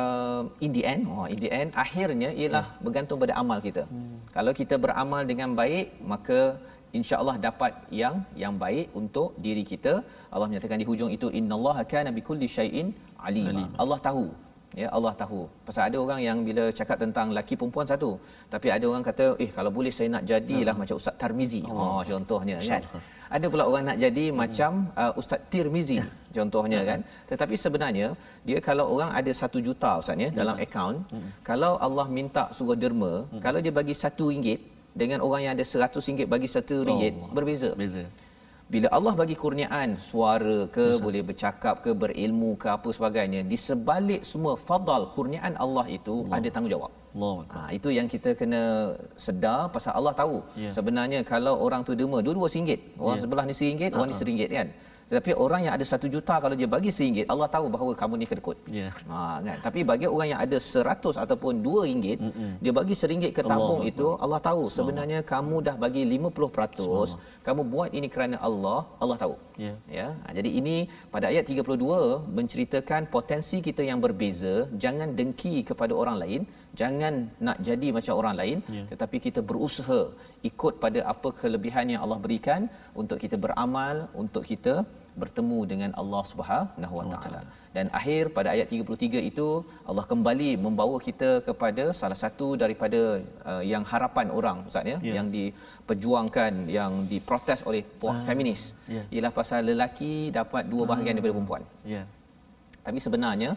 uh, in the end oh in the end akhirnya ialah yeah. bergantung pada amal kita. Hmm. kalau kita beramal dengan baik maka insya-Allah dapat yang yang baik untuk diri kita. Allah menyatakan di hujung itu innallaha kana bikulli syai'in alima Allah tahu ya Allah tahu pasal ada orang yang bila cakap tentang laki perempuan satu tapi ada orang kata eh kalau boleh saya nak jadilah hmm. macam ustaz Tarmizi oh, oh contohnya kan ada pula orang nak jadi hmm. macam uh, ustaz Tirmizi contohnya hmm. kan tetapi sebenarnya dia kalau orang ada satu juta ustaz ya dalam hmm. akaun hmm. kalau Allah minta suruh derma hmm. kalau dia bagi satu ringgit dengan orang yang ada seratus ringgit bagi satu ringgit oh, berbeza beza bila Allah bagi kurniaan suara ke Usas. boleh bercakap ke berilmu ke apa sebagainya di sebalik semua fadal kurniaan Allah itu Allah. ada tanggungjawab Allah. Ha, itu yang kita kena sedar pasal Allah tahu yeah. sebenarnya kalau orang tu derma dua-dua singgit orang yeah. sebelah ni singgit uh-huh. orang ni ha, ha. seringgit kan tetapi orang yang ada satu juta kalau dia bagi seringgit Allah tahu bahawa kamu ni kedekut yeah. ha, kan? tapi bagi orang yang ada seratus ataupun dua ringgit Mm-mm. dia bagi seringgit ke tabung Allah. itu Allah tahu sebenarnya kamu dah bagi 50% kamu buat ini kerana Allah Allah tahu yeah. ya ha, jadi ini pada ayat 32 menceritakan potensi kita yang berbeza jangan dengki kepada orang lain jangan nak jadi macam orang lain yeah. tetapi kita berusaha ikut pada apa kelebihan yang Allah berikan untuk kita beramal untuk kita bertemu dengan Allah Subhanahu Wa Taala. Dan akhir pada ayat 33 itu Allah kembali membawa kita kepada salah satu daripada uh, yang harapan orang Ustaz ya yeah. yang diperjuangkan yang diprotes oleh puak uh, feminis yeah. ialah pasal lelaki dapat dua bahagian uh, daripada perempuan. Yeah. Tapi sebenarnya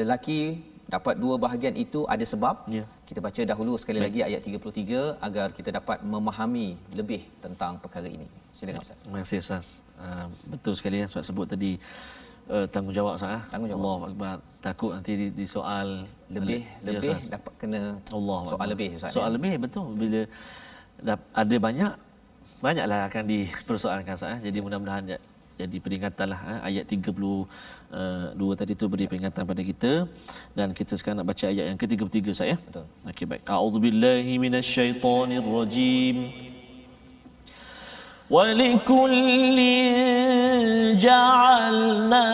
lelaki dapat dua bahagian itu ada sebab. Yeah. Kita baca dahulu sekali Baik. lagi ayat 33 agar kita dapat memahami lebih tentang perkara ini. Silakan Ustaz. Terima kasih Ustaz. Uh, betul sekali yang Ustaz sebut tadi uh, tanggungjawab Ustaz. Ah. Tanggungjawab. Allah Akbar. Takut nanti di, di soal lebih ya, lebih Ustaz. dapat kena Allah soal Allah. lebih Ustaz. Soal ya? lebih betul bila ada banyak banyaklah akan dipersoalkan Ustaz. Jadi mudah-mudahan jadi peringatanlah eh, ayat 32 uh, tadi tu beri peringatan pada kita dan kita sekarang nak baca ayat yang ke-33 saya. Betul. Okey baik. A'udzubillahi minasyaitonirrajim. ولكل جعلنا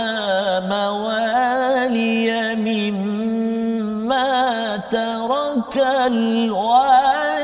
موالي مما ترك الوالدان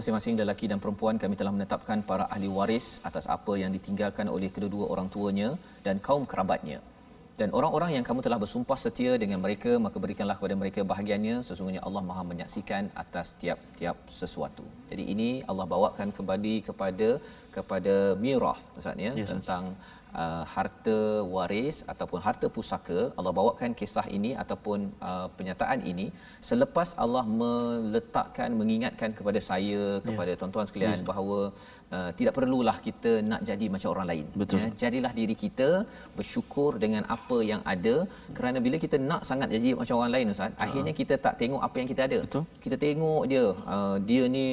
masing-masing lelaki dan perempuan kami telah menetapkan para ahli waris atas apa yang ditinggalkan oleh kedua-dua orang tuanya dan kaum kerabatnya dan orang-orang yang kamu telah bersumpah setia dengan mereka maka berikanlah kepada mereka bahagiannya sesungguhnya Allah Maha menyaksikan atas tiap-tiap sesuatu. Jadi ini Allah bawakan kembali kepada kepada mirath Ustaz ya yes, tentang uh, harta waris ataupun harta pusaka Allah bawakan kisah ini ataupun uh, penyataan ini selepas Allah meletakkan mengingatkan kepada saya kepada yeah. tuan-tuan sekalian yeah. bahawa uh, tidak perlulah kita nak jadi macam orang lain Betul. ya jadilah diri kita bersyukur dengan apa yang ada kerana bila kita nak sangat jadi macam orang lain ustaz uh. akhirnya kita tak tengok apa yang kita ada Betul. kita tengok dia uh, dia ni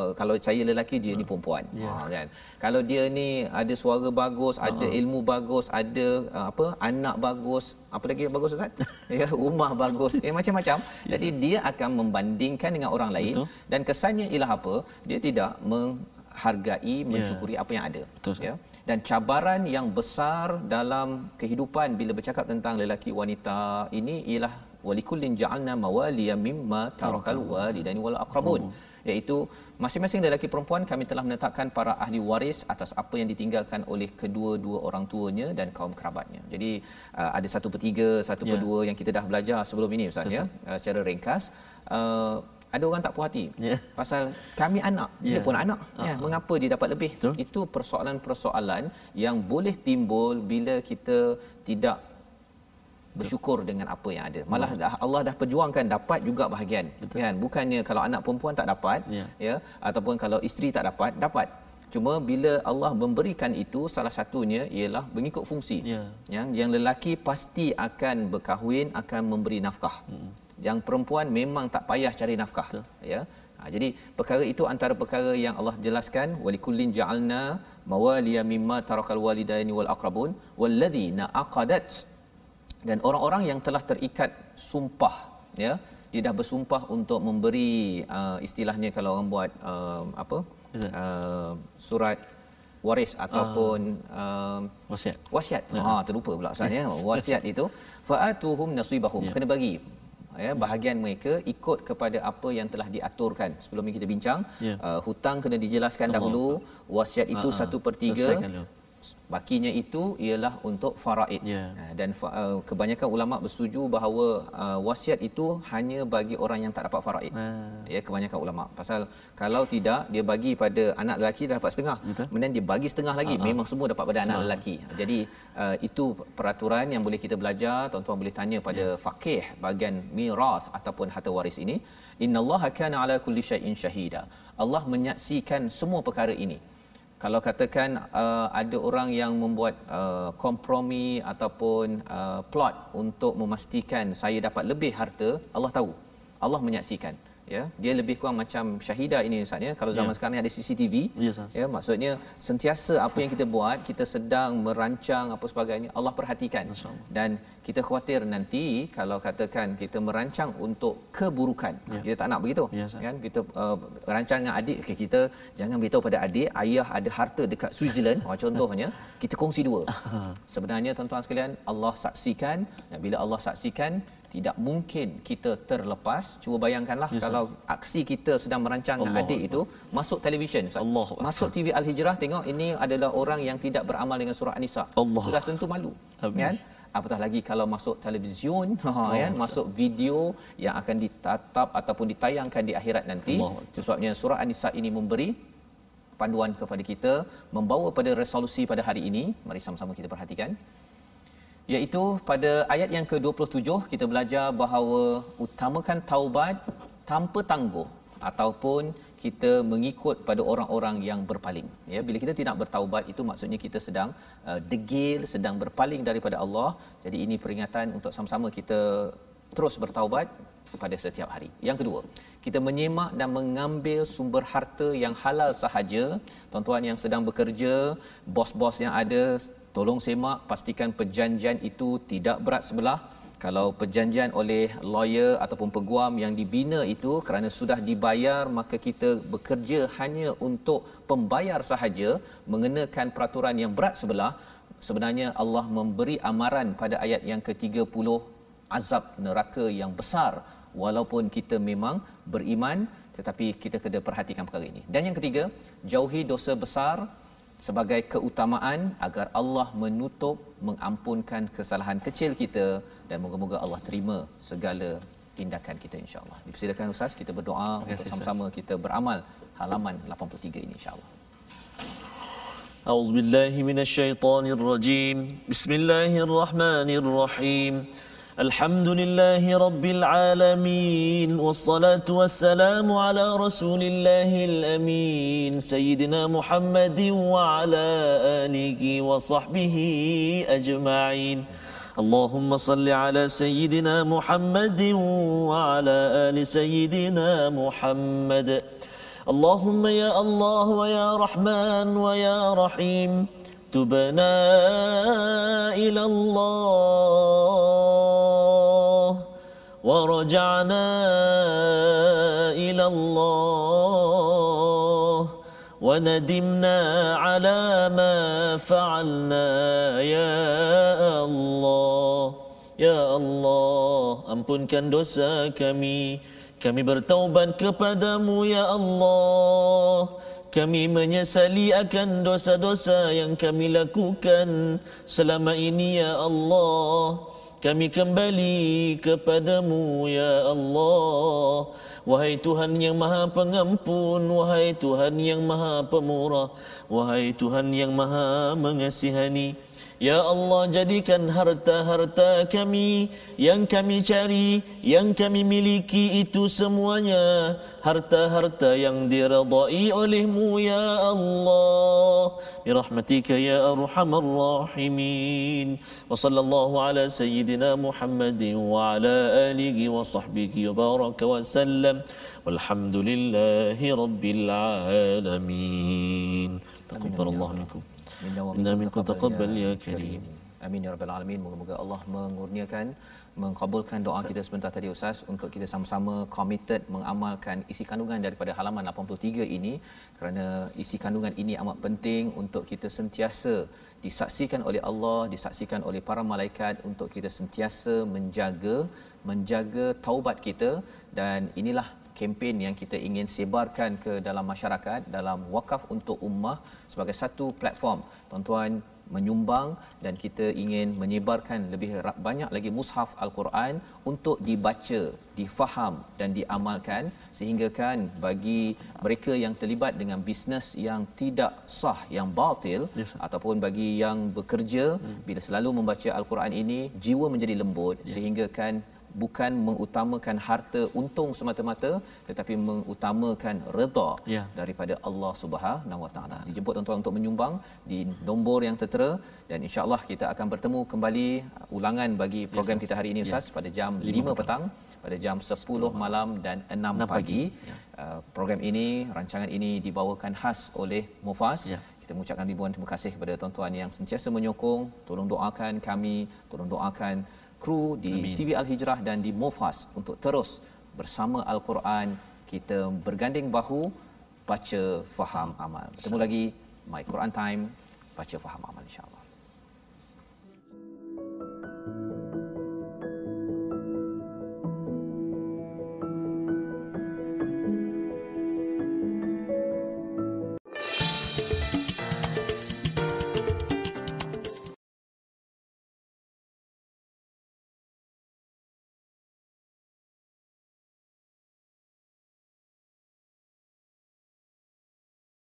uh, kalau saya lelaki dia ni perempuan yeah. ha kan kalau dia ni ada suara bagus uh-huh. ada ilmu bagus ada uh, apa anak bagus apa lagi bagus ustaz ya rumah bagus eh macam-macam yes. jadi dia akan membandingkan dengan orang lain Betul. dan kesannya ialah apa dia tidak menghargai ya. mensyukuri yeah. apa yang ada Betul, ya dan cabaran yang besar dalam kehidupan bila bercakap tentang lelaki wanita ini ialah walikullin ja'alna mawaliya mimma tarakal walidaini wal aqrabun iaitu masing-masing lelaki perempuan kami telah menetapkan para ahli waris atas apa yang ditinggalkan oleh kedua-dua orang tuanya dan kaum kerabatnya. Jadi uh, ada satu per tiga, satu per ya. dua yang kita dah belajar sebelum ini Ustaz ya, uh, secara ringkas. Uh, ada orang tak puas hati yeah. pasal kami anak yeah. dia ya. pun anak uh-huh. ya mengapa dia dapat lebih Betul. itu persoalan-persoalan yang boleh timbul bila kita tidak bersyukur dengan apa yang ada. Malah dah, Allah dah perjuangkan dapat juga bahagian. Betul. Kan? Bukannya kalau anak perempuan tak dapat ya. ya ataupun kalau isteri tak dapat, dapat. Cuma bila Allah memberikan itu salah satunya ialah mengikut fungsi. Ya. Yang yang lelaki pasti akan berkahwin akan memberi nafkah. Hmm. Yang perempuan memang tak payah cari nafkah. Betul. Ya. Ha, jadi perkara itu antara perkara yang Allah jelaskan walikullin ja'alna mawaliya mimma tarakal walidaini wal aqrabun walladhina aqadat dan orang-orang yang telah terikat sumpah ya dia dah bersumpah untuk memberi uh, istilahnya kalau orang buat uh, apa uh, surat waris ataupun uh, wasiat wasiat ha uh-huh. terlupa pula ustaz ya wasiat itu faatuhum nasibahum yeah. kena bagi ya bahagian mereka ikut kepada apa yang telah diaturkan sebelum ini kita bincang yeah. uh, hutang kena dijelaskan oh. dahulu wasiat itu uh-huh. satu per tiga bakinya itu ialah untuk faraid. Yeah. dan uh, kebanyakan ulama bersetuju bahawa uh, wasiat itu hanya bagi orang yang tak dapat faraid. Uh. ya kebanyakan ulama. Pasal kalau tidak dia bagi pada anak lelaki dapat setengah. Kemudian dia bagi setengah lagi uh-huh. memang semua dapat pada anak lelaki. Jadi uh, itu peraturan yang boleh kita belajar. Tuan-tuan boleh tanya pada yeah. faqih bahagian miras ataupun harta waris ini. Innallaha kana ala kulli syai'in syahida. Allah menyaksikan semua perkara ini kalau katakan uh, ada orang yang membuat uh, kompromi ataupun uh, plot untuk memastikan saya dapat lebih harta Allah tahu. Allah menyaksikan ya dia lebih kurang macam syahidah ini ustaz ya. Kalau zaman yeah. sekarang ni ada CCTV yes, ya maksudnya sentiasa apa yang kita buat kita sedang merancang apa sebagainya Allah perhatikan. Dan kita khawatir nanti kalau katakan kita merancang untuk keburukan. Yeah. kita tak nak begitu yes, kan? Kita uh, rancang dengan adik okay, kita jangan beritahu pada adik ayah ada harta dekat Switzerland. Oh, contohnya kita kongsi dua. Sebenarnya tuan-tuan sekalian Allah saksikan. Dan bila Allah saksikan tidak mungkin kita terlepas. Cuba bayangkanlah yes, kalau aksi kita sedang merancang Allah adik Allah. itu masuk televisyen Allah masuk TV Al Hijrah tengok ini adalah orang yang tidak beramal dengan surah An-Nisa. Sudah tentu malu Habis. kan? Apatah lagi kalau masuk televisyen oh, kan masuk video yang akan ditatap ataupun ditayangkan di akhirat nanti. Sebabnya surah An-Nisa ini memberi panduan kepada kita membawa pada resolusi pada hari ini. Mari sama-sama kita perhatikan iaitu pada ayat yang ke-27 kita belajar bahawa utamakan taubat tanpa tangguh ataupun kita mengikut pada orang-orang yang berpaling ya bila kita tidak bertaubat itu maksudnya kita sedang uh, degil sedang berpaling daripada Allah jadi ini peringatan untuk sama-sama kita terus bertaubat pada setiap hari. Yang kedua, kita menyemak dan mengambil sumber harta yang halal sahaja. Tuan-tuan yang sedang bekerja, bos-bos yang ada, tolong semak pastikan perjanjian itu tidak berat sebelah. Kalau perjanjian oleh lawyer ataupun peguam yang dibina itu kerana sudah dibayar maka kita bekerja hanya untuk pembayar sahaja mengenakan peraturan yang berat sebelah. Sebenarnya Allah memberi amaran pada ayat yang ke-30 azab neraka yang besar. Walaupun kita memang beriman tetapi kita kena perhatikan perkara ini. Dan yang ketiga, jauhi dosa besar sebagai keutamaan agar Allah menutup mengampunkan kesalahan kecil kita dan moga-moga Allah terima segala tindakan kita insya-Allah. Dipersilakan ustaz kita berdoa untuk sama-sama kita beramal halaman 83 ini insya-Allah. أعوذ بالله من الشيطان الرجيم بسم الله الرحمن الرحيم الحمد لله رب العالمين والصلاة والسلام على رسول الله الأمين سيدنا محمد وعلى آله وصحبه أجمعين. اللهم صل على سيدنا محمد وعلى آل سيدنا محمد. اللهم يا الله ويا رحمن ويا رحيم. تبنا إلى الله ورجعنا إلى الله وندمنا على ما فعلنا يا الله يا الله أمبنكن دوسا كمي كمي برتوبا كبدمو يا الله kami menyesali akan dosa-dosa yang kami lakukan. Selama ini ya Allah kami kembali kepadamu ya Allah. Wahai Tuhan yang maha pengampun Wahai Tuhan yang maha pemurah Wahai Tuhan yang maha mengasihani Ya Allah jadikan harta-harta kami yang kami cari, yang kami miliki itu semuanya harta-harta yang diradai olehmu ya Allah. Birahmatika ya arhamar rahimin. Wa sallallahu ala sayyidina Muhammadin wa ala alihi wa sahbihi wa baraka wa sallam. Walhamdulillahi rabbil alamin. Taqabbalallahu minkum. Inna minkum taqabbal ya karim. Amin ya rabbal alamin. Moga-moga Allah mengurniakan mengkabulkan doa kita sebentar tadi Ustaz untuk kita sama-sama committed mengamalkan isi kandungan daripada halaman 83 ini kerana isi kandungan ini amat penting untuk kita sentiasa disaksikan oleh Allah, disaksikan oleh para malaikat untuk kita sentiasa menjaga menjaga taubat kita dan inilah kempen yang kita ingin sebarkan ke dalam masyarakat dalam wakaf untuk ummah sebagai satu platform tuan-tuan menyumbang dan kita ingin menyebarkan lebih banyak lagi mushaf al-Quran untuk dibaca, difaham dan diamalkan sehingga kan bagi mereka yang terlibat dengan bisnes yang tidak sah yang batil yes, ataupun bagi yang bekerja hmm. bila selalu membaca al-Quran ini jiwa menjadi lembut yeah. sehingga kan bukan mengutamakan harta untung semata-mata tetapi mengutamakan redha ya. daripada Allah Subhanahu Wa Taala. Dijemput tuan-tuan untuk menyumbang di nombor yang tertera dan insya-Allah kita akan bertemu kembali uh, ulangan bagi program yes, kita hari ini. Ustaz ya. pada jam 5, 5 petang pada jam 10 malam dan 6, 6 pagi. pagi. Ya. Uh, program ini rancangan ini dibawakan khas oleh Mufas. Ya. Kita mengucapkan ribuan terima kasih kepada tuan-tuan yang sentiasa menyokong. Tolong doakan kami, tolong doakan kru di Amin. TV Al Hijrah dan di Mofas untuk terus bersama Al-Quran kita berganding bahu baca faham amal. Bertemu lagi My Quran Time baca faham amal insya-Allah.